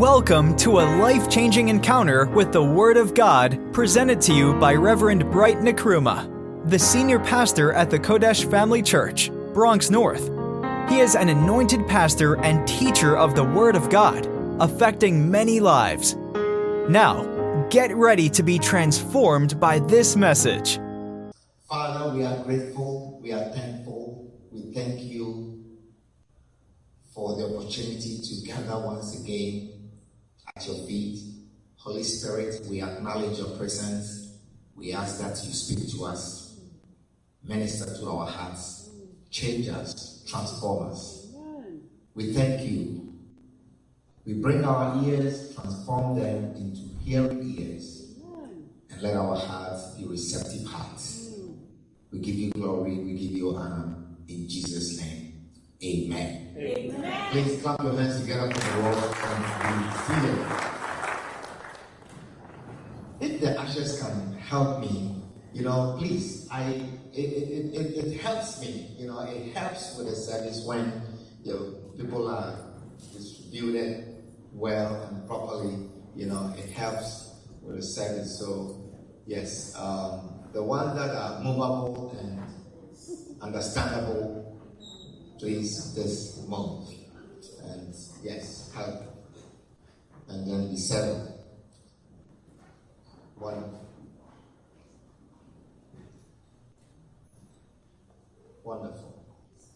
Welcome to a life changing encounter with the Word of God presented to you by Reverend Bright Nkrumah, the senior pastor at the Kodesh Family Church, Bronx North. He is an anointed pastor and teacher of the Word of God, affecting many lives. Now, get ready to be transformed by this message. Father, we are grateful, we are thankful, we thank you for the opportunity to gather once again at your feet. Holy Spirit, we acknowledge your presence. We ask that you speak to us, minister to our hearts, change us, transform us. We thank you. We bring our ears, transform them into hearing ears, and let our hearts be receptive hearts. We give you glory, we give you honor. In Jesus' name, amen. Amen. Please clap your hands together for the Lord and be seated. If the ashes can help me, you know, please, I it, it, it, it helps me, you know, it helps with the service when you know, people are distributed well and properly, you know, it helps with the service. So, yes, um, the ones that are movable and understandable, please, this month and yes, help, and then be settled. Wonderful. Wonderful.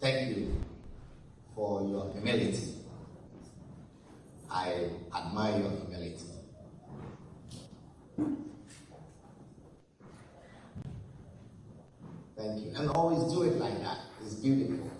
Thank you for your humility. I admire your humility. Thank you. And always do it like that. It's beautiful.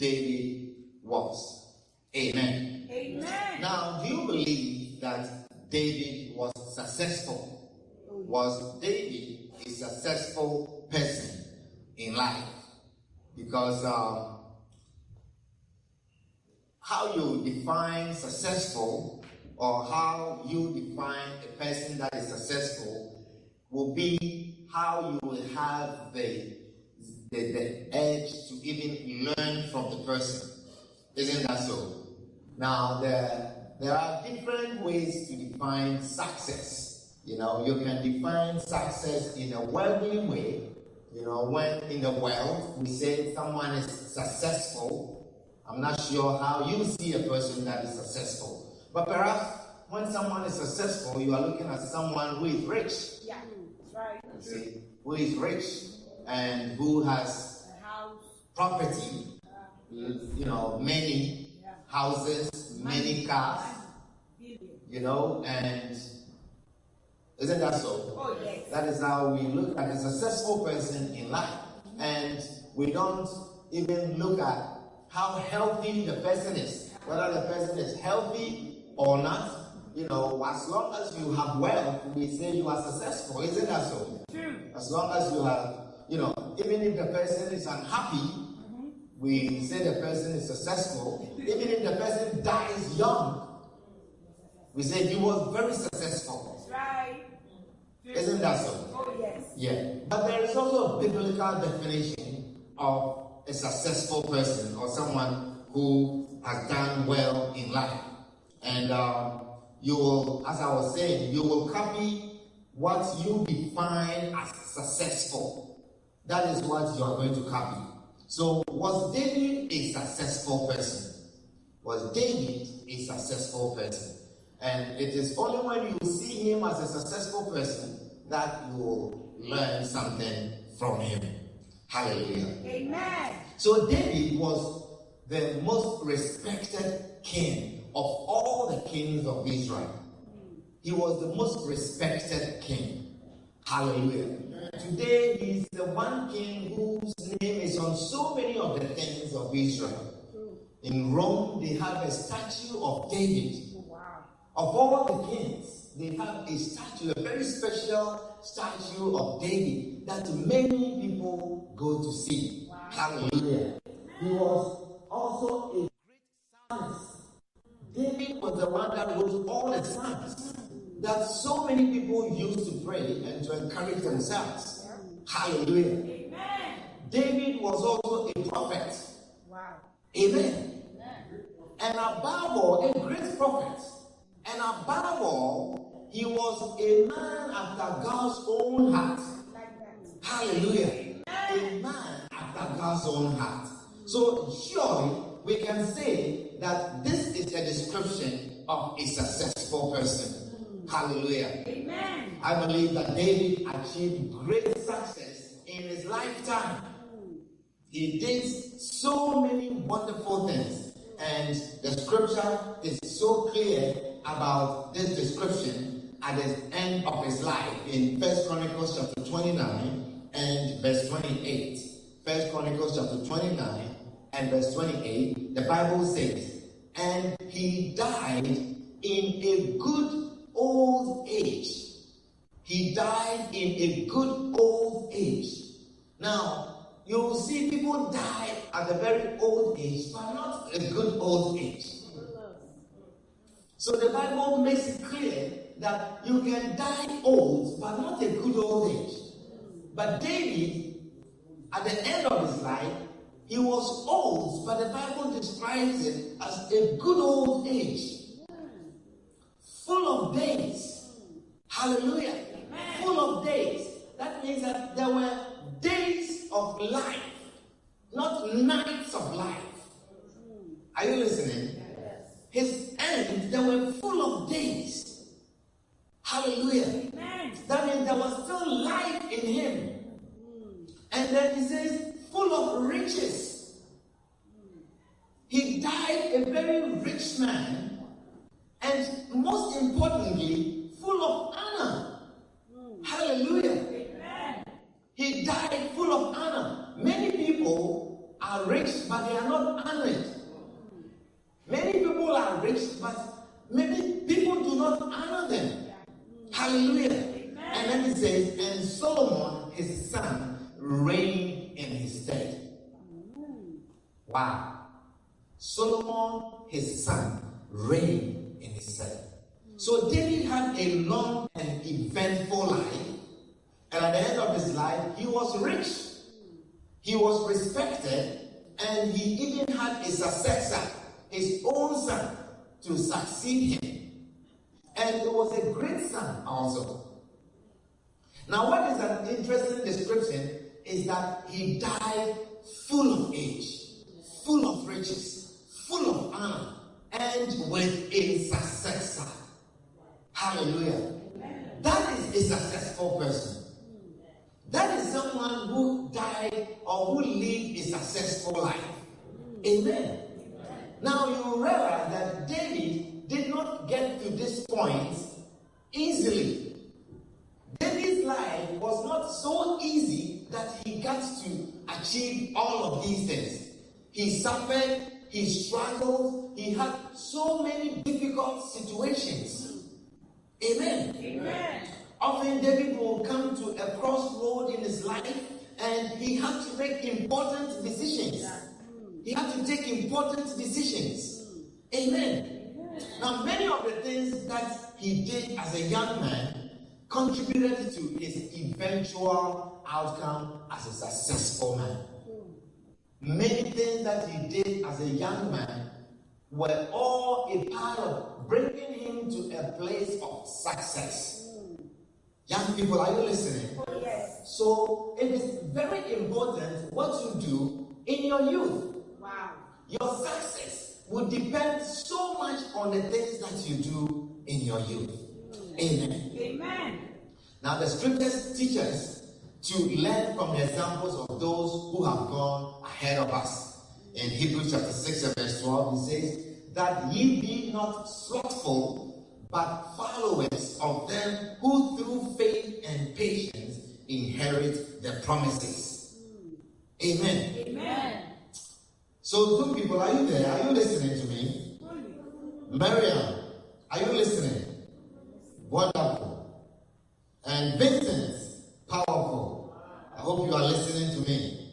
David was. Amen. Amen. Now, do you believe that David was successful? Was David a successful person in life? Because um, how you define successful or how you define a person that is successful will be how you will have the, the, the edge to even learn from the person. Isn't that so? Now, there, there are different ways to define success. You know, you can define success in a worldly way. You know, when in the world we say someone is successful, I'm not sure how you see a person that is successful. But perhaps when someone is successful, you are looking at someone who is rich. Yeah. That's right. You see, who is rich and who has house. property, you know, many houses, many cars, you know, and isn't that so? Oh, yes. That is how we look at a successful person in life. And we don't even look at how healthy the person is, whether the person is healthy or not. You know, as long as you have wealth, we say you are successful, isn't that so? True. As long as you have, you know, even if the person is unhappy, we say the person is successful. Even if the person dies young, we say he was very successful. That's right. Isn't that so? Oh, yes. Yeah. But there is also a biblical definition of a successful person or someone who has done well in life. And um, you will, as I was saying, you will copy what you define as successful. That is what you are going to copy. So, was David a successful person? Was David a successful person? And it is only when you see him as a successful person that you will learn something from him. Hallelujah. Amen. So David was the most respected king of all the kings of Israel. He was the most respected king. Hallelujah. Today is the one king whose name is on so many of the things of Israel. In Rome, they have a statue of David. Oh, wow. Of all the kings, they have a statue, a very special statue of David that many people go to see. Hallelujah. He was also a great psalmist. David was the one that wrote all the psalms that so many people used to pray and to encourage themselves. Hallelujah. Amen. David was also a prophet. Wow. Amen. And above all, a great prophet. And above all, he was a man after God's own heart. Like that. Hallelujah. A man after God's own heart. So surely we can say that this is a description of a successful person. Hallelujah. Amen. I believe that David achieved great success in his lifetime. He did so many wonderful things, and the scripture is so clear about this description at the end of his life in First Chronicles chapter 29 and verse 28. First Chronicles chapter 29 and verse 28, the Bible says, And he died in a good old age. He died in a good old age. Now, you will see people die at a very old age, but not a good old age. So the Bible makes it clear that you can die old, but not a good old age. But David, at the end of his life, he was old, but the Bible describes it as a good old age, full of days. Hallelujah. Full of days. That means that there were days of life, not nights of life. Are you listening? His end, they were full of days. Hallelujah. Amen. That means there was still life in him. And then he says, full of riches. He died a very rich man, and most importantly, full of honor. Hallelujah. Amen. He died full of honor. Many people are rich, but they are not honored. Many people are rich, but many people do not honor them. Hallelujah. And then he says, and Solomon, his son, reigned in his stead. Wow. Solomon, his son, reigned in his stead. So David had a long and eventful life. And at the end of his life, he was rich. He was respected. And he even had a successor, his own son, to succeed him. And it was a great son also. Now, what is an interesting description is that he died full of age, full of riches, full of honor, and with a successor. Hallelujah. That is a successful person. That is someone who died or who lived a successful life. Amen. Now you realize that David did not get to this point easily. David's life was not so easy that he got to achieve all of these things. He suffered, he struggled, he had so many difficult situations. Amen. Amen. Often David will come to a crossroad in his life and he had to make important decisions. He had to take important decisions. Amen. Now, many of the things that he did as a young man contributed to his eventual outcome as a successful man. Many things that he did as a young man were all a part of bringing him to a place of success. Young people, are you listening? Oh, yes. So it is very important what you do in your youth. Wow. Your success will depend so much on the things that you do in your youth. Mm. Amen. Amen. Now, the scriptures teach us to learn from the examples of those who have gone ahead of us. In Hebrews chapter 6 and verse 12, he says, That ye be not slothful, but followers of them who through faith and patience inherit the promises. Amen. Amen. So, two people, are you there? Are you listening to me? Mariam, are you listening? Wonderful. And Vincent, powerful. I hope you are listening to me.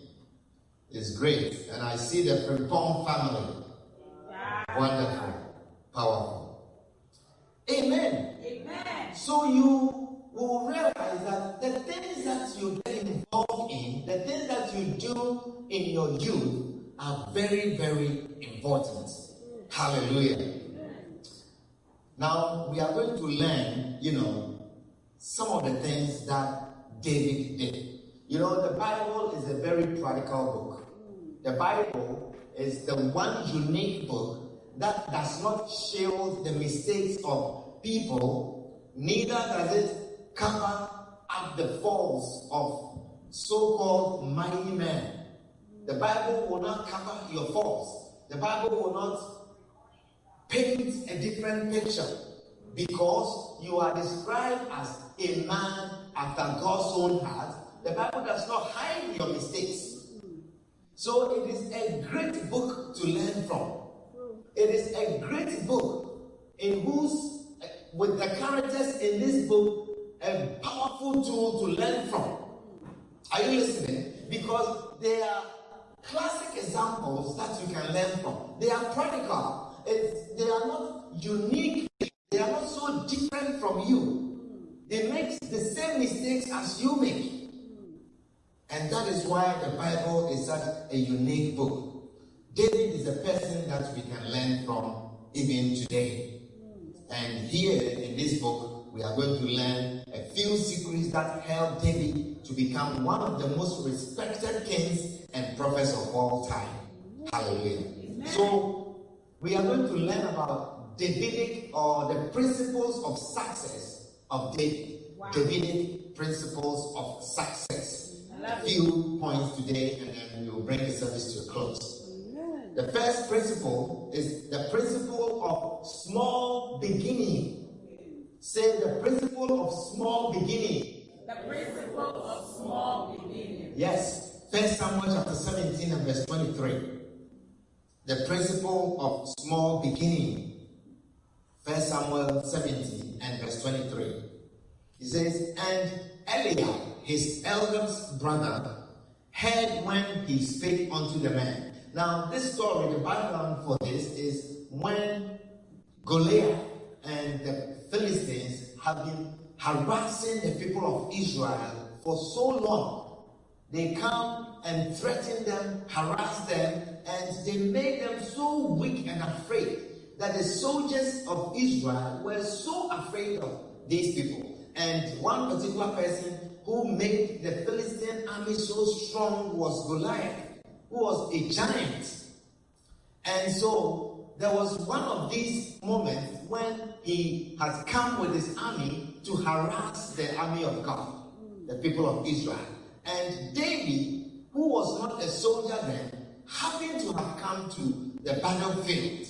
It's great. And I see the Frimpong family. Wonderful. Powerful. Amen. Amen. So you will realize that the things that you get involved in, the things that you do in your youth are very, very important. Hallelujah. Now we are going to learn, you know, some of the things that David did. You know, the Bible is a very practical book. The Bible is the one unique book that does not shield the mistakes of people, neither does it cover up the faults of so called mighty men. The Bible will not cover your faults, the Bible will not paint a different picture because you are described as a man after God's own heart. The mm-hmm. Bible does not hide your mistakes. Mm-hmm. So it is a great book to learn from. Mm-hmm. It is a great book in whose, with the characters in this book, a powerful tool to learn from. Are you listening? Because they are classic examples that you can learn from. They are practical. It's, they are not unique. They are not so different from you. They make the same mistakes as you make. And that is why the Bible is such a unique book. David is a person that we can learn from even today. And here in this book, we are going to learn a few secrets that helped David to become one of the most respected kings and prophets of all time. Hallelujah. So, we are going to learn about Davidic or the principles of success of David. Wow. Davidic principles of success. A few points today, and then we will bring the service to a close. The first principle is the principle of small beginning. Say the principle of small beginning. The principle of small beginning. Yes. First Samuel chapter 17 and verse 23. The principle of small beginning. First Samuel 17 and verse 23. He says, And Eliab, his eldest brother, heard when he spake unto the man. Now, this story, the background for this is when Goliath and the Philistines have been harassing the people of Israel for so long. They come and threaten them, harass them, and they make them so weak and afraid that the soldiers of Israel were so afraid of these people. And one particular person who made the Philistine army so strong was Goliath, who was a giant. And so there was one of these moments when he has come with his army to harass the army of God, the people of Israel. And David, who was not a soldier then, happened to have come to the battlefield.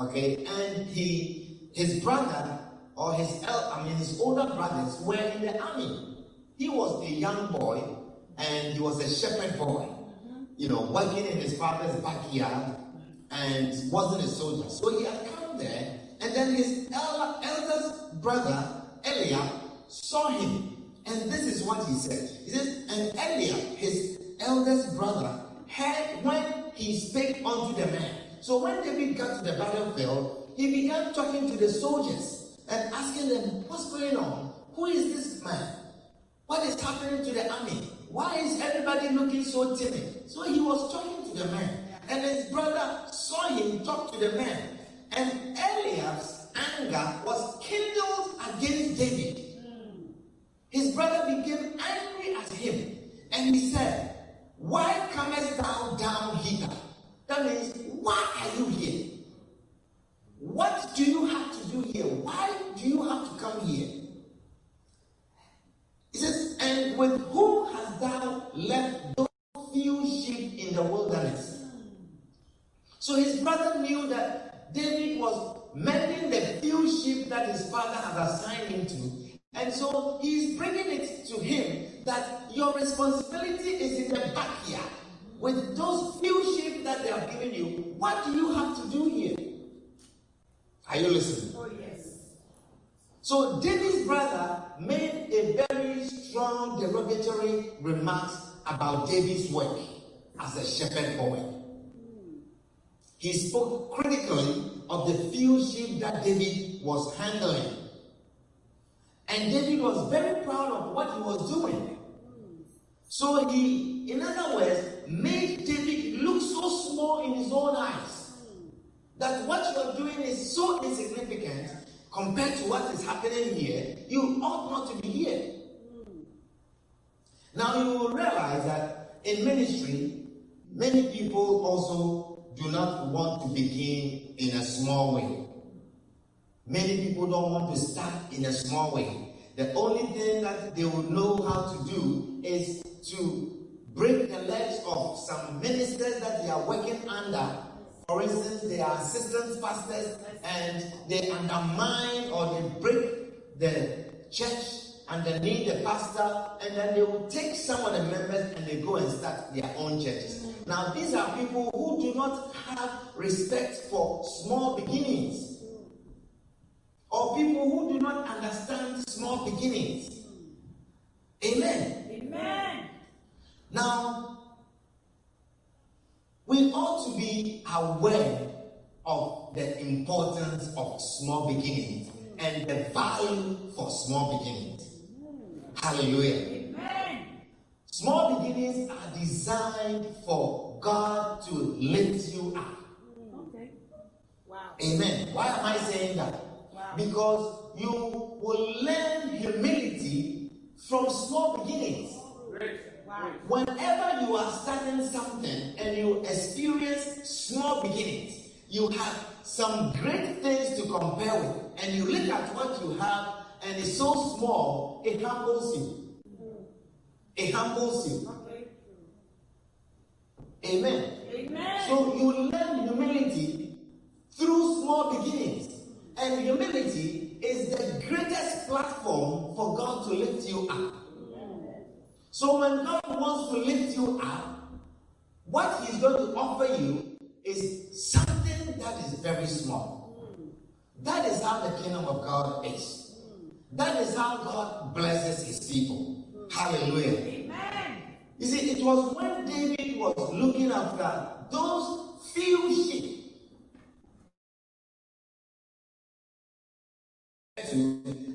Okay, and he, his brother or his el- I mean his older brothers were in the army. He was a young boy and he was a shepherd boy, you know, working in his father's backyard and wasn't a soldier. So he had come there, and then his el- eldest brother, Eliab, saw him. And this is what he said. He says, And Eliab, his eldest brother, heard when he spake unto the man. So when David got to the battlefield, he began talking to the soldiers and asking them, What's going on? Who is this man? What is happening to the army? Why is everybody looking so timid? So he was talking to the man, and his brother saw him talk to the man, and Eliab's anger was kindled against David. His brother became angry at him, and he said, Why comest thou down hither? That means, why are you here? What do you have to do here? Why do you have to come here? He says, And with whom hast thou left those few sheep in the wilderness? So his brother knew that David was mending the few sheep that his father had assigned him to. And so he's bringing it to him that your responsibility is in the backyard with those few sheep that they have given you. What do you have to do here? Are you listening? Oh, yes. So David's brother made a very strong derogatory remarks about David's work as a shepherd boy. He spoke critically of the few sheep that David was handling. And David was very proud of what he was doing. So he, in other words, made David look so small in his own eyes that what you are doing is so insignificant compared to what is happening here. You ought not to be here. Now you will realize that in ministry, many people also do not want to begin in a small way. Many people don't want to start in a small way. The only thing that they will know how to do is to break the legs of some ministers that they are working under. For instance, they are assistant pastors and they undermine or they break the church underneath the pastor, and then they will take some of the members and they go and start their own churches. Now, these are people who do not have respect for small beginnings, or people who do not understand small beginnings. Amen. Amen. Now, we ought to be aware of the importance of small beginnings and the value for small beginnings. Hallelujah. Amen. Small beginnings are designed for God to lift you up. Okay. Wow. Amen. Why am I saying that? Wow. Because you will learn humility from small beginnings. Wow. Whenever you are starting something and you experience small beginnings, you have some great things to compare with, and you look at what you have and it's so small, it humbles you. It humbles you. Amen. Amen. So you learn humility through small beginnings. And humility is the greatest platform for God to lift you up. So when God wants to lift you up, what He's going to offer you is something that is very small. That is how the kingdom of God is. That is how God blesses His people. Hallelujah. Amen. You see, it was when David was looking after those few sheep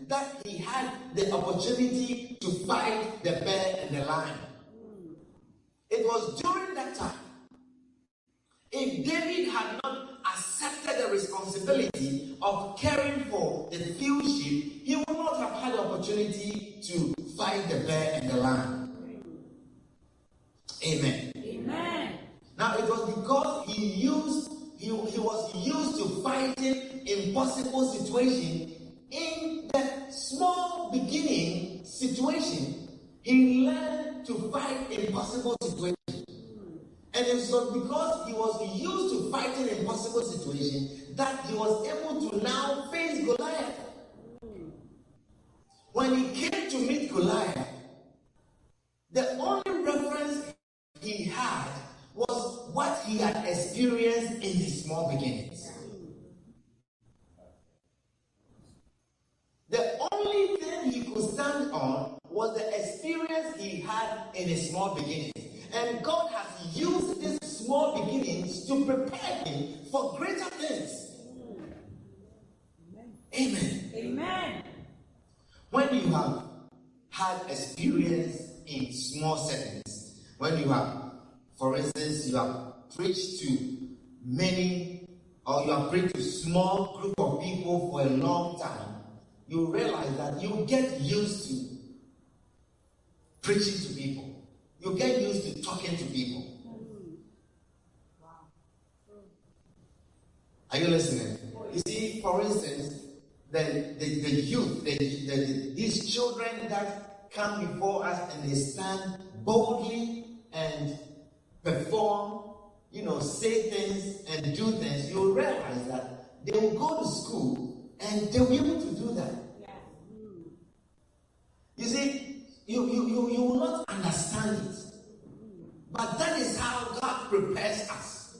that he had the opportunity to fight the bear and the lion. It was during that time. If David had not accepted the responsibility of caring for the few sheep, he would not have had the opportunity to fight the bear and the lion. Amen. Amen. Now it was because he used he, he was used to fighting impossible situation in the small beginning situation. He learned to fight impossible situation. And was because he was used to fighting impossible situation that he was able to now face Goliath. When he came to meet Goliath, the only reference he had was what he had experienced in his small beginnings. Only thing he could stand on was the experience he had in his small beginnings. And God has used these small beginnings to prepare him for greater things. Amen. Amen. When you have had experience in small settings, when you have, for instance, you have preached to many or you have preached to small group of people for a long time, you realize that you get used to preaching to people. You get used to talking to people. Are you listening? You see, for instance, the, the, the youth, the, the, these children that come before us and they stand boldly and perform, you know, say things and do things, you'll realize that they will go to school and they'll be able to do that. You see, you, you, you, you will not understand it. But that is how God prepares us.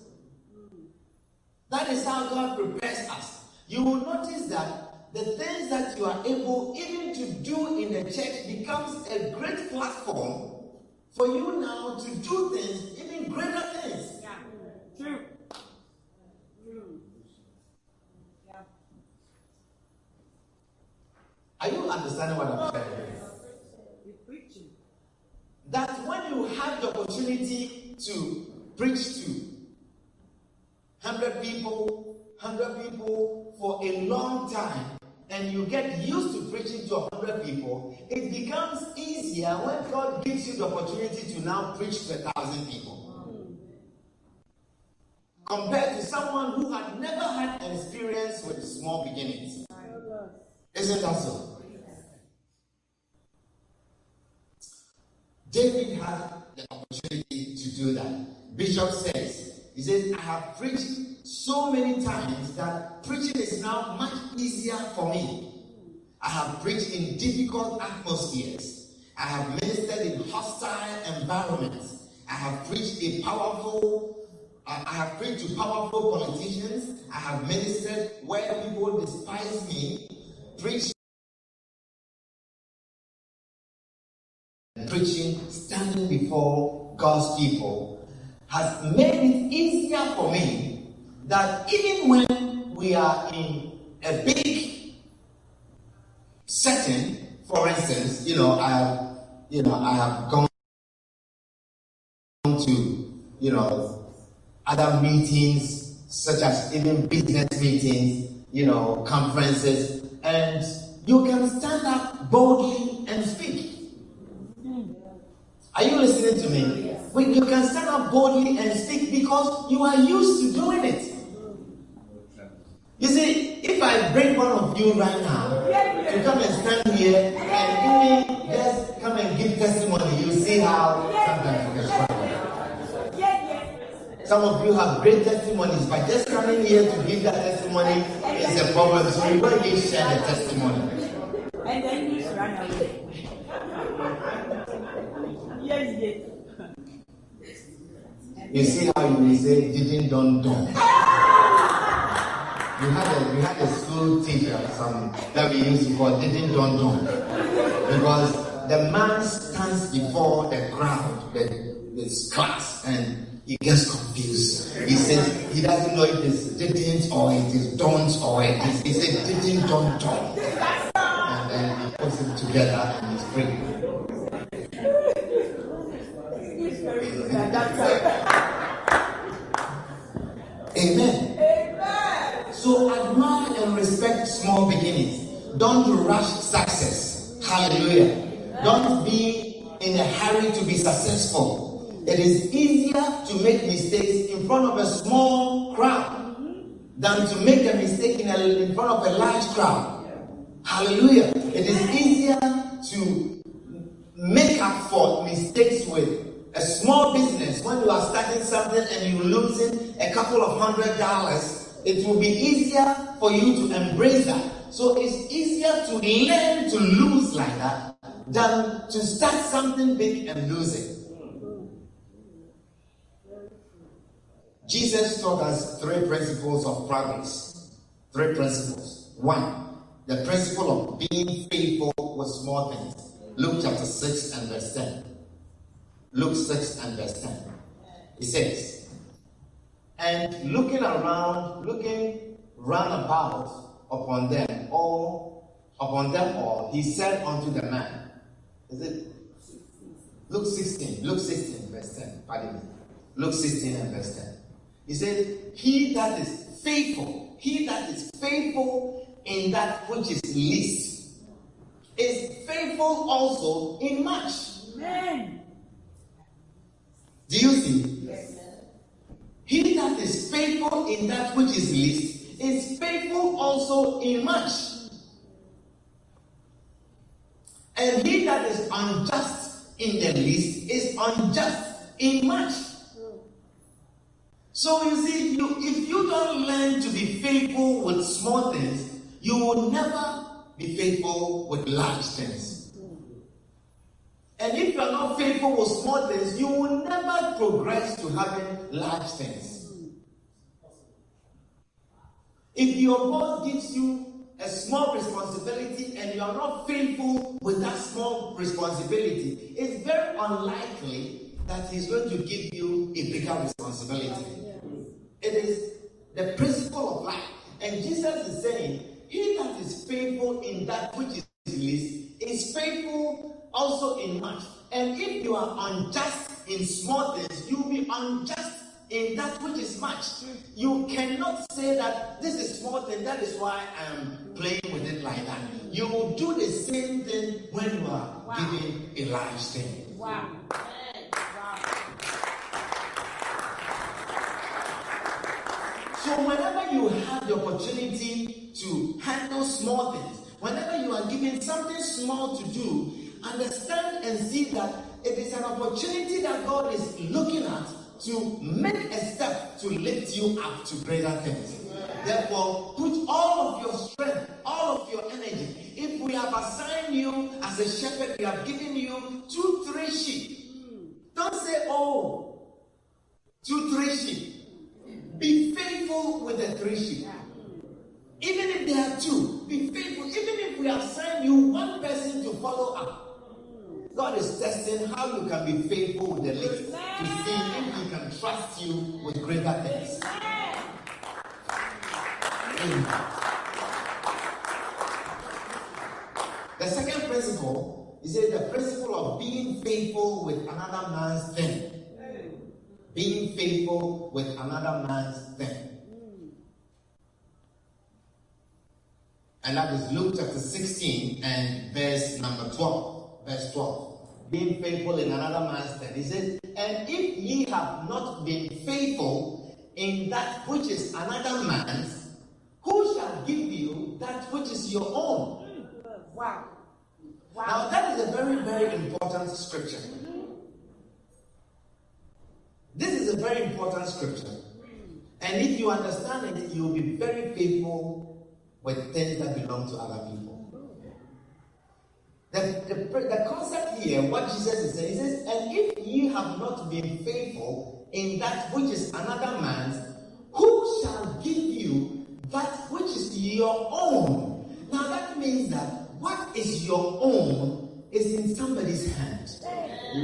That is how God prepares us. You will notice that the things that you are able even to do in the church becomes a great platform for you now to do things, even greater things. Yeah. True. Yeah. Are you understanding what I'm saying? That when you have the opportunity to preach to 100 people, 100 people for a long time, and you get used to preaching to 100 people, it becomes easier when God gives you the opportunity to now preach to a thousand people. Compared to someone who had never had experience with small beginnings. Isn't that so? David had the opportunity to do that. Bishop says, he says, I have preached so many times that preaching is now much easier for me. I have preached in difficult atmospheres. I have ministered in hostile environments. I have preached a powerful, I have preached to powerful politicians. I have ministered where people despise me. Preached preaching, standing before God's people has made it easier for me that even when we are in a big setting, for instance, you know, I have, you know, I have gone to, you know, other meetings, such as even business meetings, you know, conferences, and you can stand up boldly and speak. Are you listening to me? When you can stand up boldly and speak because you are used to doing it. You see, if I bring one of you right now to come and stand here and even just come and give testimony, you see how sometimes you can. Some of you have great testimonies, but just coming here to give that testimony is a problem. So you don't even share the testimony. And then you run away. yes, yes. You see how you say didn't done done. You had a you had a school teacher uh, some that we used to call didn't done done. Because the man stands before the crowd, the this class, and he gets confused. He says he doesn't know if it's didn't or it is don't or it is he said didn't done done. And then he puts it together and he's free. He's Amen. So admire and respect small beginnings. Don't rush success. Hallelujah. Don't be in a hurry to be successful. It is easier to make mistakes in front of a small crowd than to make a mistake in, a, in front of a large crowd. Hallelujah. It is easier to make up for mistakes with a small business when you are starting something and you're losing a couple of hundred dollars it will be easier for you to embrace that. So it's easier to learn to lose like that than to start something big and lose it. Jesus taught us three principles of progress. Three principles. One the principle of being faithful with small things. Luke chapter 6 and verse 10 Luke 6 and verse 10. It says, And looking around, looking round about upon them all, upon them all, he said unto the man, Is it Luke 16, Luke 16, verse 10, pardon me. Luke 16 and verse 10. He said, He that is faithful, he that is faithful in that which is least, is faithful also in much. Amen. Do you see? He that is faithful in that which is least is faithful also in much. And he that is unjust in the least is unjust in much. So you see, you, if you don't learn to be faithful with small things, you will never be faithful with large things. And if you are not faithful with small things, you will never progress to having large things. If your boss gives you a small responsibility and you are not faithful with that small responsibility, it's very unlikely that he's going to give you a bigger responsibility. It is the principle of life. And Jesus is saying, He that is faithful in that which is least is faithful also in much. And if you are unjust in small things, you will be unjust in that which is much. You cannot say that this is small thing, that is why I'm playing with it like that. You will do the same thing when you are wow. giving a large thing. Wow. So whenever you have the opportunity to handle small things, whenever you are given something small to do, understand and see that it is an opportunity that God is looking at to make a step to lift you up to greater things. Therefore, put all of your strength, all of your energy. If we have assigned you as a shepherd, we have given you two, three sheep. Don't say, oh, two, three sheep. Be faithful with the three sheep. Even if there are two, be faithful. Even if we have assigned you one person to follow up, God is testing how you can be faithful with the least to see if He can trust you with greater things. The second principle is the principle of being faithful with another man's thing being faithful with another man's thing. And that is Luke chapter 16 and verse number 12. Verse 12. Being faithful in another man's thing. He says, And if ye have not been faithful in that which is another man's, who shall give you that which is your own? Wow. wow. Now, that is a very, very important scripture. This is a very important scripture. And if you understand it, you'll be very faithful with things that belong to other people. The, the, the concept here, what Jesus is saying, he says, And if ye have not been faithful in that which is another man's, who shall give you that which is your own? Now that means that what is your own is in somebody's hand.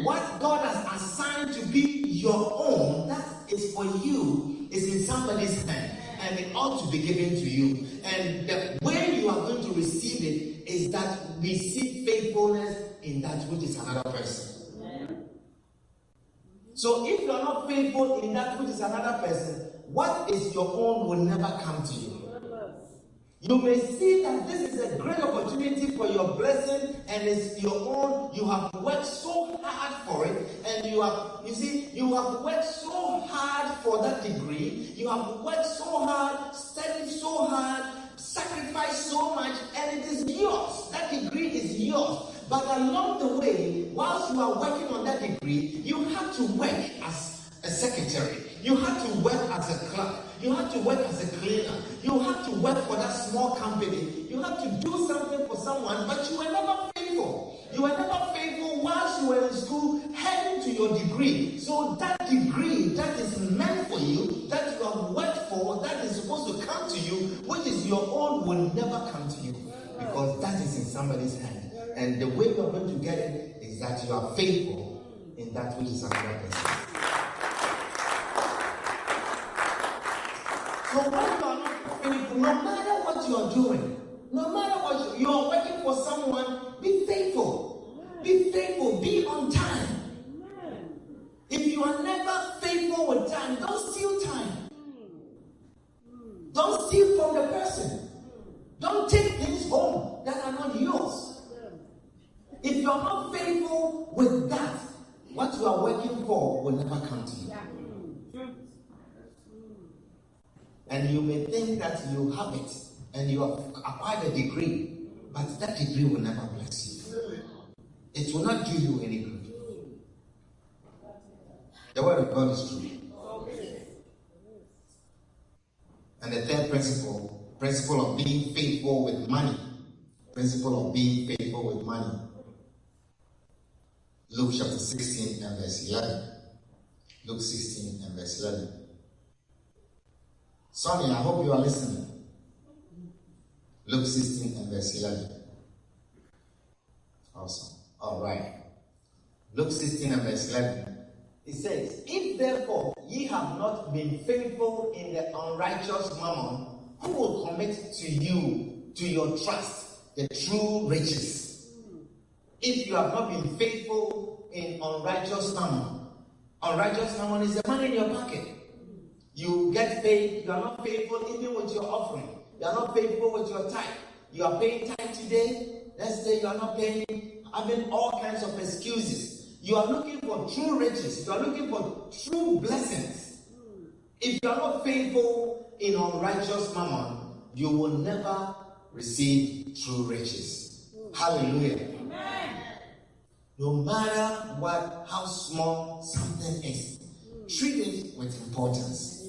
What God has assigned to be your own, that is for you, is in somebody's hand. And it ought to be given to you. And the way you are going to receive it is that we see faithfulness in that which is another person. So if you are not faithful in that which is another person, what is your own will never come to you. You may see that this is a great opportunity for your blessing and it's your own. You have worked so hard for it, and you have, you see, you have worked so hard for that degree. You have worked so hard, studied so hard, sacrificed so much, and it is yours. That degree is yours. But along the way, whilst you are working on that degree, you have to work as a secretary. You have to work as a clerk. You have to work as a cleaner. You have to work for that small company. You have to do something for someone, but you were never faithful. You were never faithful whilst you were in school, heading to your degree. So that degree that is meant for you, that you have worked for, that is supposed to come to you, which is your own, will never come to you because that is in somebody's hand. And the way you are going to get it is that you are faithful in that which is another person. So when you are not faithful, no matter what you are doing, no matter what you, you are working for someone, be faithful. Be faithful. Be on time. If you are never faithful with time, don't steal time. Don't steal from the person. Don't take things home that are not yours. If you are not faithful with that, what you are working for will never come to you. And you may think that you have it and you have acquired a degree, but that degree will never bless you. It will not do you any good. The word of God is true. And the third principle, principle of being faithful with money. Principle of being faithful with money. Luke chapter 16 and verse 11. Luke 16 and verse 11. Sonny, I hope you are listening. Luke 16 and verse 11. Awesome. All right. Luke 16 and verse 11. It says, If therefore ye have not been faithful in the unrighteous mammon, who will commit to you, to your trust, the true riches? If you have not been faithful in unrighteous mammon, unrighteous mammon is the money in your pocket. You get paid, you are not faithful even with your offering. You are not faithful with your time. You are paying time today. Let's say you are not paying, having all kinds of excuses. You are looking for true riches. You are looking for true blessings. If you are not faithful in unrighteous mammon, you will never receive true riches. Hallelujah. Amen. No matter what, how small something is, treat it with importance.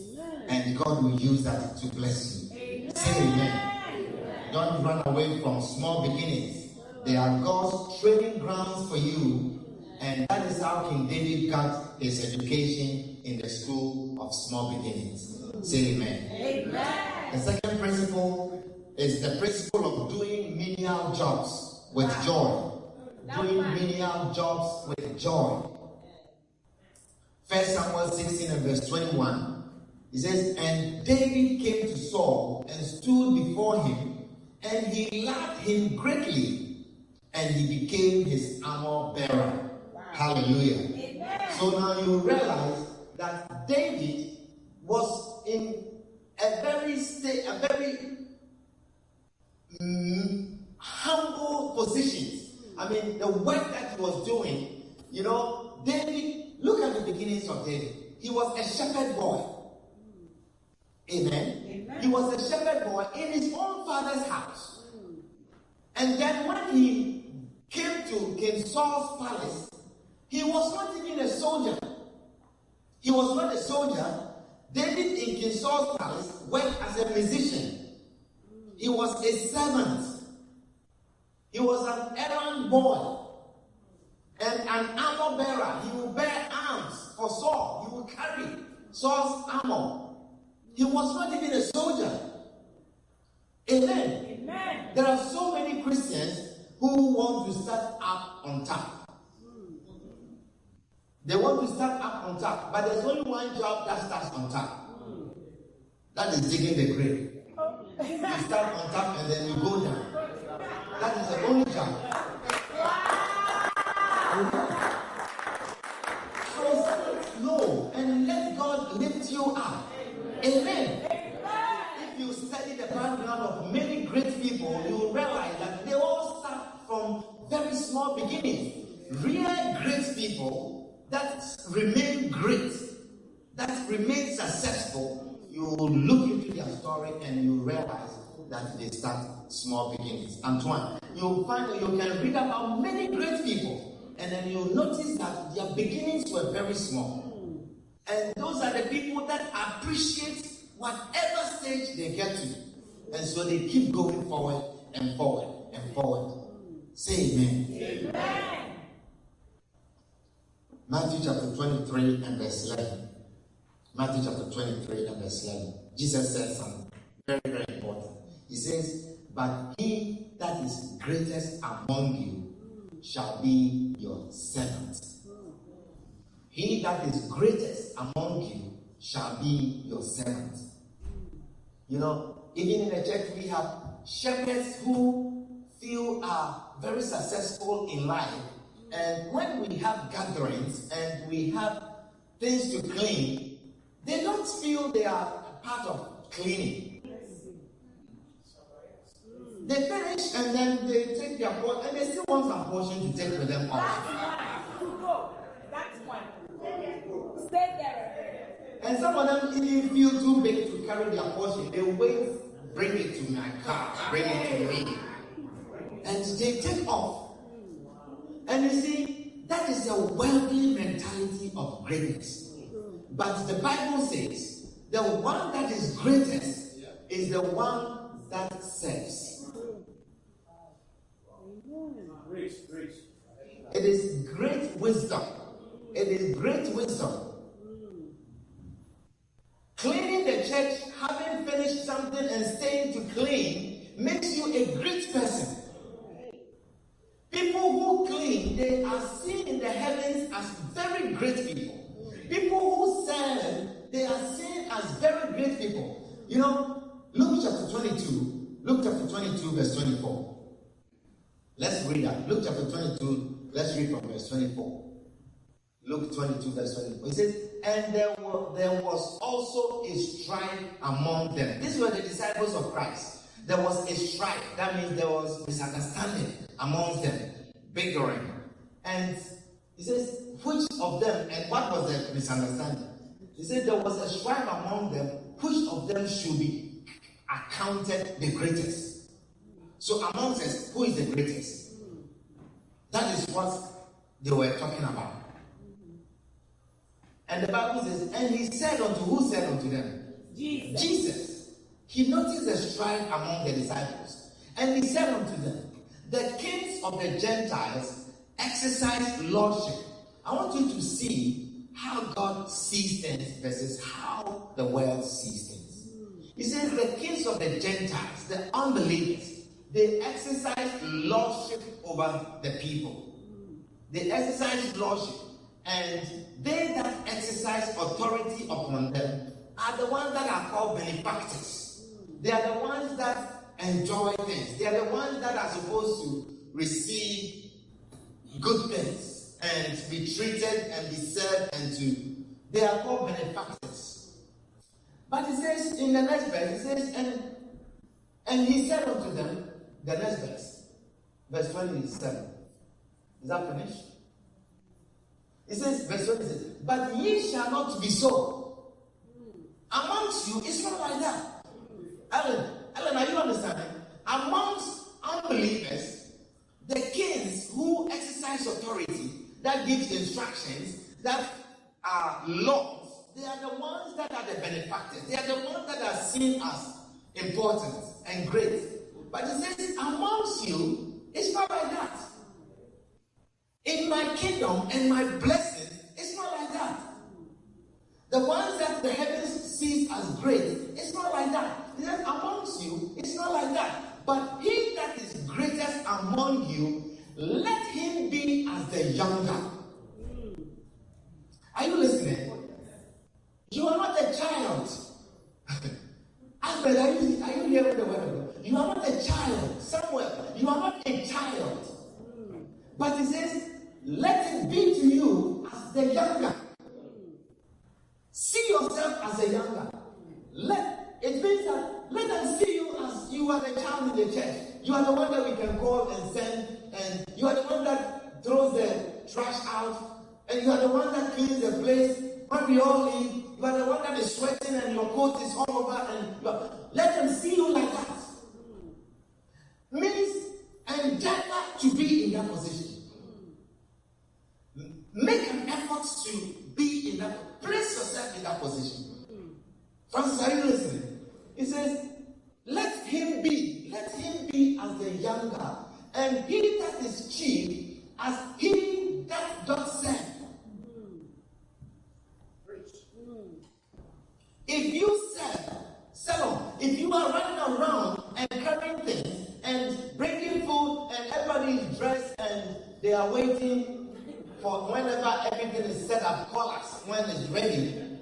And God will use that to bless you. Say amen. Don't run away from small beginnings. They are God's training grounds for you. And that is how King David got his education in the school of small beginnings. Say amen. The second principle is the principle of doing menial jobs with joy. Doing menial jobs with joy. First Samuel 16 and verse 21. It says, And David came to Saul and stood before him, and he loved him greatly, and he became his armor bearer. Hallelujah. So now you realize that David was in a very state, a very mm, humble position. I mean, the work that he was doing, you know, David, look at the beginnings of David. He was a shepherd boy. Amen. Amen. He was a shepherd boy in his own father's house. And then when he came to King Saul's palace, he was not even a soldier. He was not a soldier. David in King Saul's palace worked as a musician. He was a servant. He was an errand boy and an armor bearer. He will bear arms for Saul. He will carry Saul's armor. He was not even a soldier. Amen. Amen. There are so many Christians who want to start up on top. They want to start up on top, but there's only one job that starts on top. That is digging the grave. You start on top and then you go down. That is the only job. Amen. If you study the background of many great people, you will realize that they all start from very small beginnings. Real great people that remain great, that remain successful, you will look into their story and you realize that they start small beginnings. Antoine, you'll find that you can read about many great people, and then you'll notice that their beginnings were very small. And those are the people that appreciate whatever stage they get to. And so they keep going forward and forward and forward. Say amen. Matthew chapter 23 and verse 11. Matthew chapter 23 and verse 11. Jesus said something very, very important. He says, But he that is greatest among you shall be your servant. He that is greatest among you shall be your servant. You know, even in the church, we have shepherds who feel are very successful in life. And when we have gatherings and we have things to clean, they don't feel they are part of cleaning. They finish and then they take their portion and they still want some portion to take with them That's And some of them even feel too big to carry their portion. They wait, bring it to my car, bring it to me. And they take off. And you see, that is a worldly mentality of greatness. But the Bible says the one that is greatest is the one that serves. It is great wisdom. It is great wisdom. Cleaning the church, having finished something and staying to clean, makes you a great person. People who clean, they are seen in the heavens as very great people. People who serve, they are seen as very great people. You know, Luke chapter 22, Luke chapter 22, verse 24. Let's read that. Luke chapter 22, let's read from verse 24. Luke 22, verse 24. He says, And there, were, there was also a strife among them. These were the disciples of Christ. There was a strife. That means there was misunderstanding amongst them, bickering. And he says, Which of them, and what was the misunderstanding? He said there was a strife among them, which of them should be accounted the greatest. So amongst us, who is the greatest? That is what they were talking about. And the Bible says, and he said unto who said unto them? Jesus. Jesus. He noticed the strife among the disciples. And he said unto them, The kings of the Gentiles exercise lordship. I want you to see how God sees things versus how the world sees things. He says, The kings of the Gentiles, the unbelievers, they exercise lordship over the people. They exercise lordship. And they that exercise authority upon them are the ones that are called benefactors. They are the ones that enjoy things. They are the ones that are supposed to receive good things and be treated and be served and to. They are called benefactors. But he says in the next verse, it says, and and he said unto them, the next verse, verse 27. Is that finished? It says, verse 26, but ye shall not be so. Amongst you, it's not like that. Alan, Alan, are you understanding? Amongst unbelievers, the kings who exercise authority, that gives instructions, that are laws, they are the ones that are the benefactors. They are the ones that are seen as important and great. But it says, amongst you, it's not like that. In my kingdom and my blessing, it's not like that. The ones that the heavens sees as great, it's not like that. Amongst you, it's not like that. But he that is greatest among you, let him be as the younger. Are you listening? You are not a child. Alfred, are you, are you hearing the word? You are not a child. somewhere. you are not a child. But he says, let it be to you as the younger. See yourself as a younger. Let it means that let them see you as you are the child in the church. You are the one that we can call and send, and you are the one that throws the trash out, and you are the one that cleans the place. When we all leave, you are the one that is sweating and your coat is all over, and are, let them see you like that. Means endeavor to be in that position. Make an effort to be in that, place yourself in that position. Francis, are you listening? He says, let him be, let him be as the younger, and he that is chief as he that doth serve. If you serve, sell if you are running around and carrying things and bringing food and everybody is dressed and they are waiting for whenever everything is set up, call us when it's ready.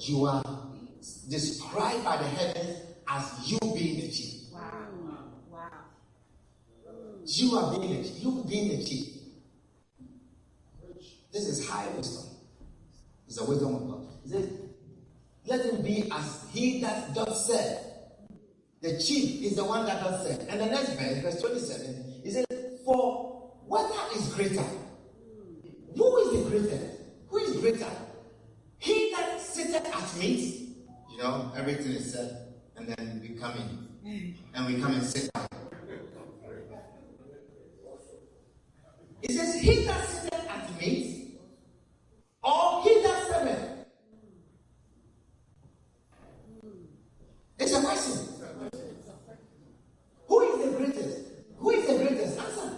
You are described by the heavens as you being the chief. Wow. Wow. You are being the chief. You being the chief. This is high wisdom. It's the wisdom of God. Says, Let him be as he that doth serve. The chief is the one that doth serve. And the next verse, verse 27, he says, For whether is greater? Who is the greatest? Who is greater? He that sitteth at meat. You know, everything is said, and then we come in. And we come and sit down. It says, He that sitteth at meat, or he that serveth. It's a question. Who is the greatest? Who is the greatest? Answer.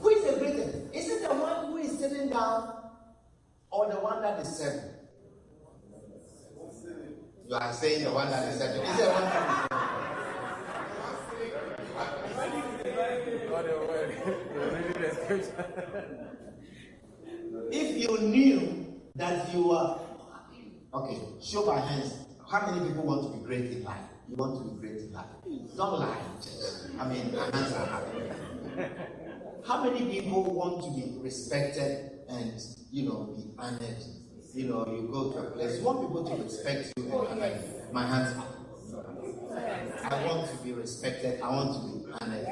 Who is the greatest? Is it the one who is sitting down or the one that is serving? You are saying one that is. Is it the one if you knew that you were okay, show by hands. How many people want to be great in life? You want to be great in life. Don't lie. I mean, hands are happy. How many people want to be respected and you know be honored? You know, you go to a place, you want people to respect you and honor you. My hands up. I want to be respected, I want to be honored.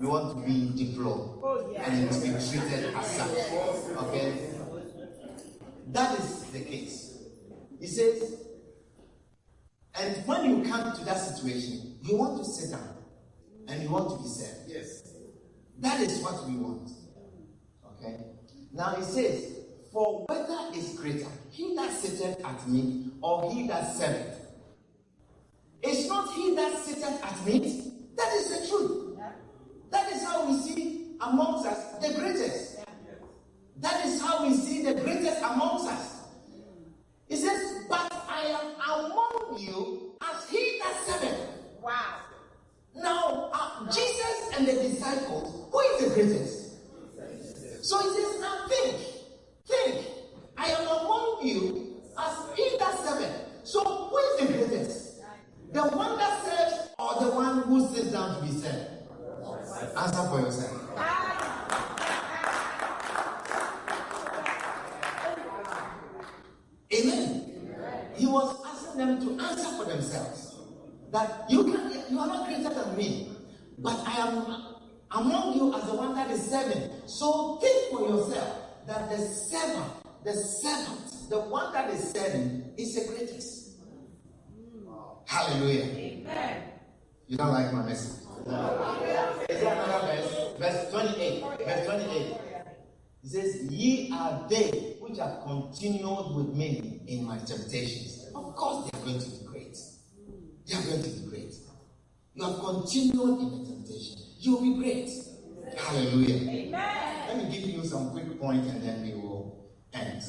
You want to be deplored and to be treated as such. Okay? That is the case. He says, and when you come to that situation, you want to sit down and you want to be served. Yes. That is what we want. Okay? Now he says, For whether is greater, he that sitteth at meat or he that serveth? It's not he that sitteth at meat. That is the truth. That is how we see amongst us the greatest. That is how we see the greatest amongst us. He says, But I am among you as he that serveth. Wow. Now, uh, Jesus and the disciples, who is the greatest? So he says, Now think, think. I am among you as he that serveth. So who is the greatest? The one that serves or the one who sits down to be served? Answer for yourself. Amen. He was asking them to answer for themselves. That you can you are not greater than me, but I am among you as the one that is serving. So think for yourself that the servant, the servant, the one that is serving is the greatest. Hallelujah. Amen. You don't like my message? Is there another verse? Verse 28. Verse 28. It says, Ye are they which have continued with me in my temptations. Of course, they are going to be great. They are going to be great. You have continued in the temptation. You'll be great. Hallelujah. Amen. Let me give you some quick points and then we will end.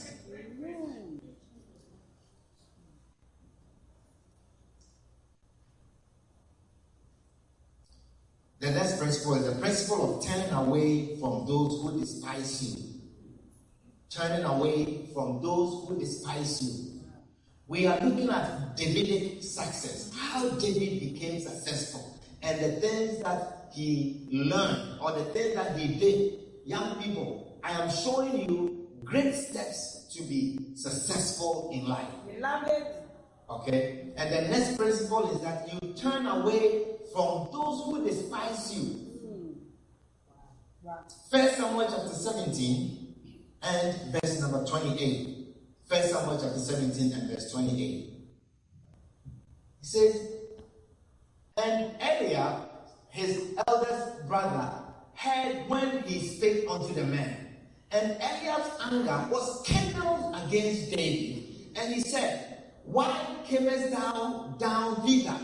The next principle is the principle of turning away from those who despise you. Turning away from those who despise you. We are looking at Davidic success, how David became successful, and the things that he learned or the things that he did. Young people, I am showing you great steps to be successful in life. We love it. Okay? And the next principle is that you turn away from those who despise you. First Samuel chapter 17 and verse number 28. First Samuel chapter 17 and verse 28. He says, And Eliab, his eldest brother, heard when he spake unto the man. And Eliab's anger was kindled against David. And he said, Why camest thou down thither?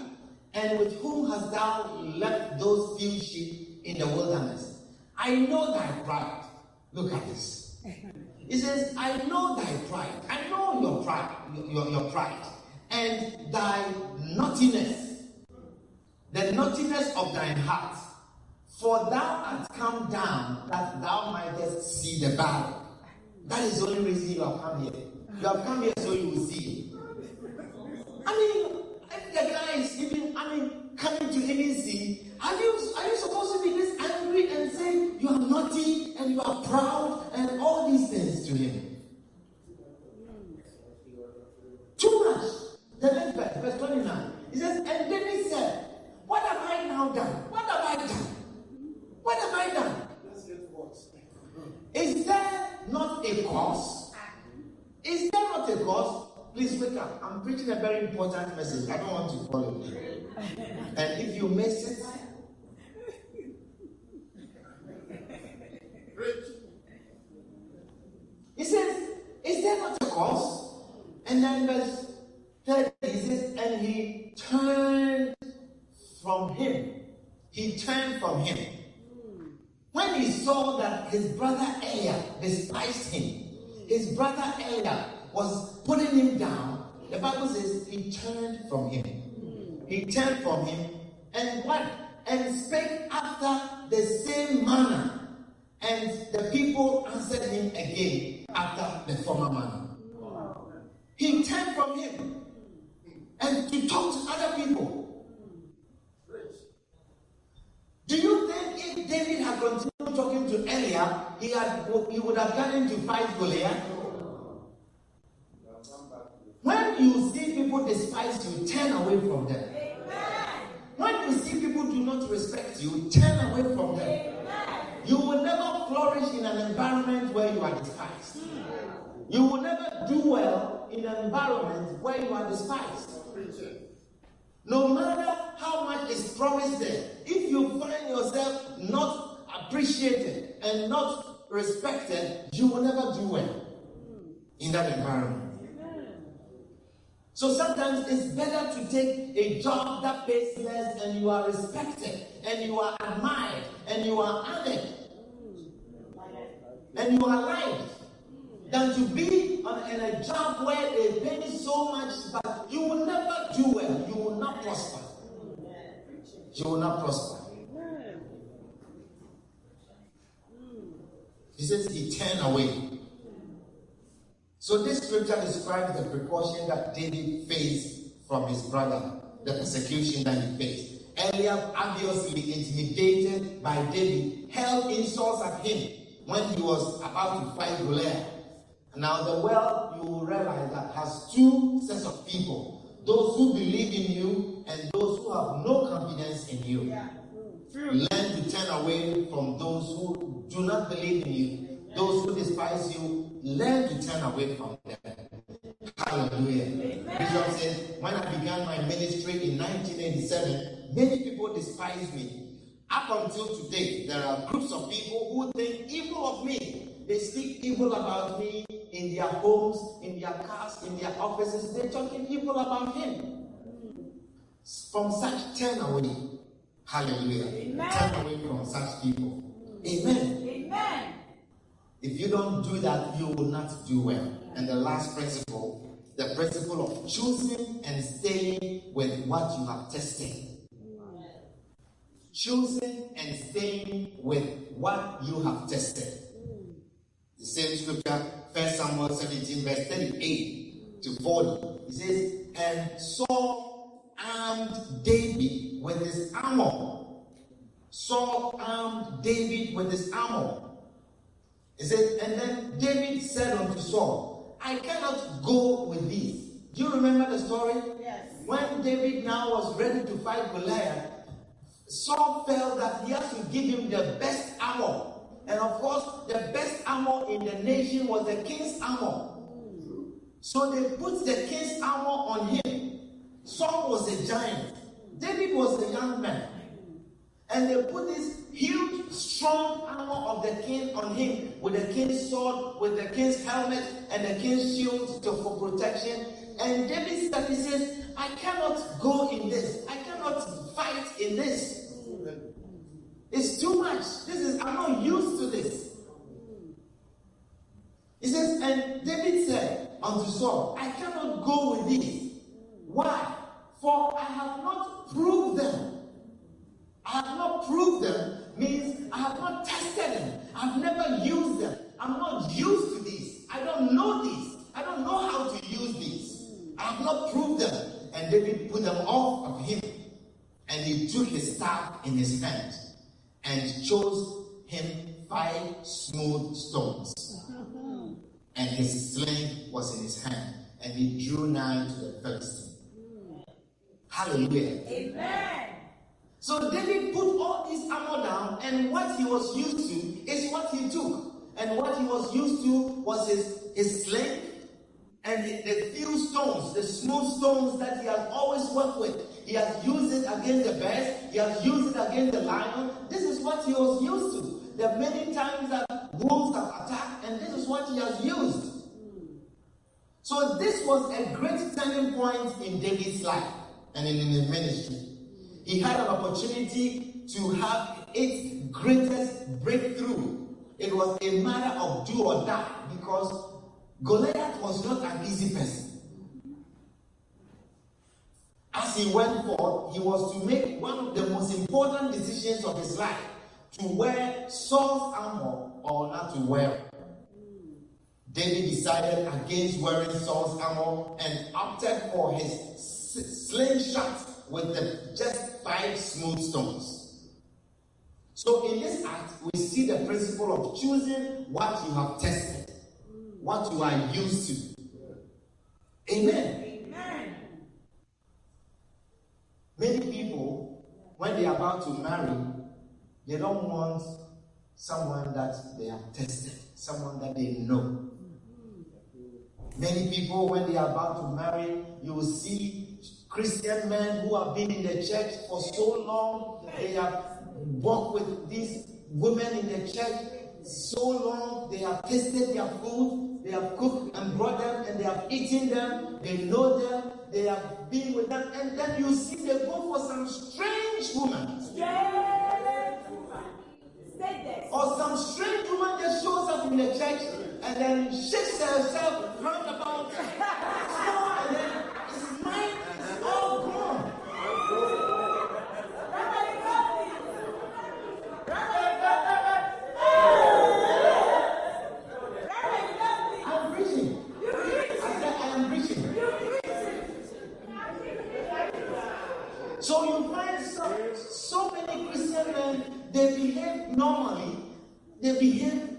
And with whom hast thou left those few sheep in the wilderness? I know thy pride. Look at this. He says, I know thy pride. I know your pride, your, your pride, and thy naughtiness, the naughtiness of thine heart. For thou art come down that thou mightest see the battle. That is the only reason you have come here. You have come here so you will see. I mean, if the guy is even, I mean, coming to any sea, are you are you supposed to be this angry and say you are naughty and you are proud and all these things to him? Too much. The next verse, verse 29. He says, and then he said, what have I now done? What have I done? What have I done? Is there not a cause? Is there not a cause? Please wake up. I'm preaching a very important message. I don't want to follow it. And if you miss it, He says, Is there not a cause? And then verse 30 he says, And he turned from him. He turned from him. When he saw that his brother Eliab despised him, his brother Eliab was putting him down, the Bible says he turned from him. He turned from him and what? And spake after the same manner. And the people answered him again after the former manner. He turned from him and to talk to other people. Do you think if David had continued talking to Eliab, he had he would have gotten into fight Goliath? When you see people despise you, turn away from them. When you see people do not respect you, turn away from them. You will never flourish in an environment where you are despised. You will never do well in an environment where you are despised. No matter how much is promised there, if you find yourself not appreciated and not respected, you will never do well in that environment. So sometimes it's better to take a job that pays less and you are respected and you are admired and you are honored mm. and you are liked than to be on, in a job where they pay so much but you will never do well. You will not prosper. You will not prosper. He says he turned away. So this scripture describes the precaution that David faced from his brother, the persecution that he faced. Eliab, obviously intimidated by David, held insults at him when he was about to fight Goliath. Now the world, you will realize that has two sets of people. Those who believe in you and those who have no confidence in you. Yeah. Learn to turn away from those who do not believe in you those who despise you, learn to turn away from them. Hallelujah. Bishop says, when I began my ministry in 1987, many people despised me. Up until today, there are groups of people who think evil of me. They speak evil about me in their homes, in their cars, in their offices. They're talking evil about him. From such, turn away. Hallelujah. Amen. Turn away from such people. Amen. Amen. If you don't do that, you will not do well. And the last principle, the principle of choosing and staying with what you have tested. Choosing and staying with what you have tested. The same scripture, 1 Samuel 17, verse 38 to 40. It says, And Saul armed David with his armor. Saul armed David with his armor he said, and then David said unto Saul, I cannot go with these. Do you remember the story? Yes. When David now was ready to fight Goliath, Saul felt that he has to give him the best armor. And of course, the best armor in the nation was the king's armor. So they put the king's armor on him. Saul was a giant. David was a young man. And they put this huge, strong armor of the king on him with the king's sword, with the king's helmet, and the king's shield for protection. And David said, he says, I cannot go in this. I cannot fight in this. It's too much. This is, I'm not used to this. He says, and David said unto Saul, I cannot go with these. Why? For I have not proved them I have not proved them means I have not tested them. I've never used them. I'm not used to these. I don't know these. I don't know how to use these. I have not proved them. And David put them off of him. And he took his staff in his hand and chose him five smooth stones. And his sling was in his hand. And he drew nigh to the Philistine. Hallelujah. Amen. So David put all this armor down, and what he was used to is what he took. And what he was used to was his, his sling and the, the few stones, the smooth stones that he had always worked with. He has used it against the bears, he has used it against the lion. This is what he was used to. There are many times that wolves have attacked, and this is what he has used. So this was a great turning point in David's life and in his ministry he had an opportunity to have its greatest breakthrough. It was a matter of do or die because Goliath was not an easy person. As he went forth, he was to make one of the most important decisions of his life to wear Saul's armor or not to wear. David decided against wearing Saul's armor and opted for his slingshot with the just five smooth stones. So in this act, we see the principle of choosing what you have tested, what you are used to. Amen. Many people, when they are about to marry, they don't want someone that they have tested, someone that they know. Many people, when they are about to marry, you will see Christian men who have been in the church for so long. They have walked with these women in the church so long. They have tasted their food. They have cooked and brought them and they have eaten them. They know them. They have been with them. And then you see they go for some strange woman. Strange woman. Or some strange woman that shows up in the church and then shakes herself round about, and then his mind is all gone. I'm preaching. I said I am preaching. So you find so, so many Christian men, they behave normally, they behave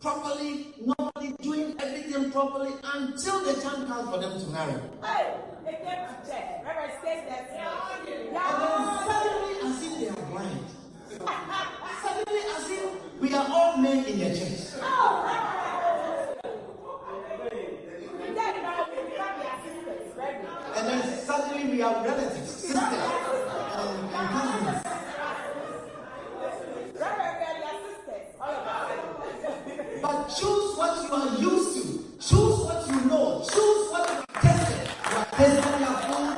properly, normally doing everything properly until the time comes for them to marry. Hey, they to check. Reverend says that. And then suddenly, as if they are blind. suddenly, as if we are all men in the church. Then now we become their sisters, right? And then suddenly we are relatives, sisters, and, and cousins. But choose what you are used to. Choose what you know. Choose what you have tested. You have tested your food. You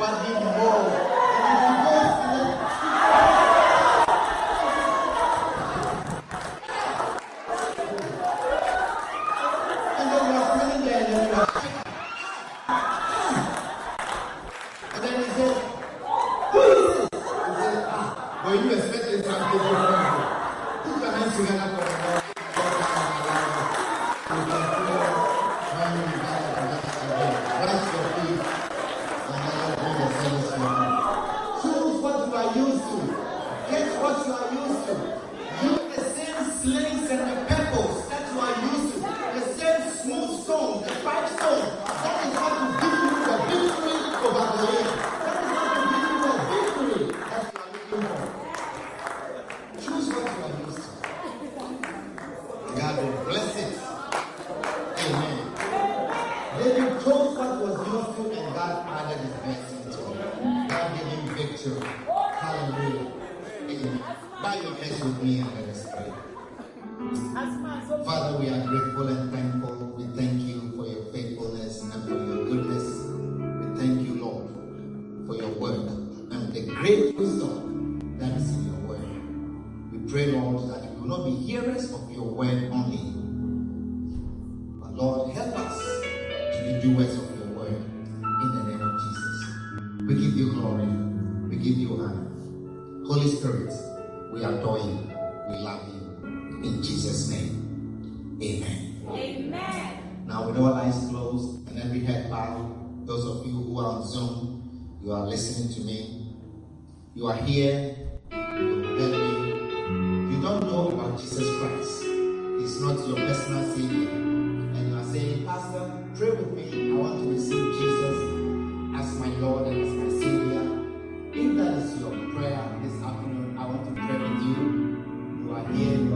I listening to me, you are here, you met me, you don't know about Jesus Christ. He's not your personal Savior. And you are saying, Pastor, pray with me. I want to receive Jesus as my Lord and as my Savior. If that is your prayer this afternoon, I want to pray with you. You are here.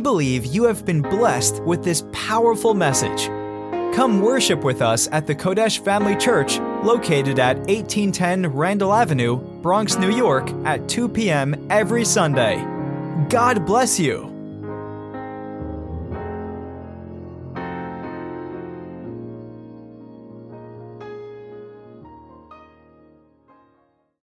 We believe you have been blessed with this powerful message. Come worship with us at the Kodesh Family Church, located at 1810 Randall Avenue, Bronx, New York, at 2 p.m. every Sunday. God bless you.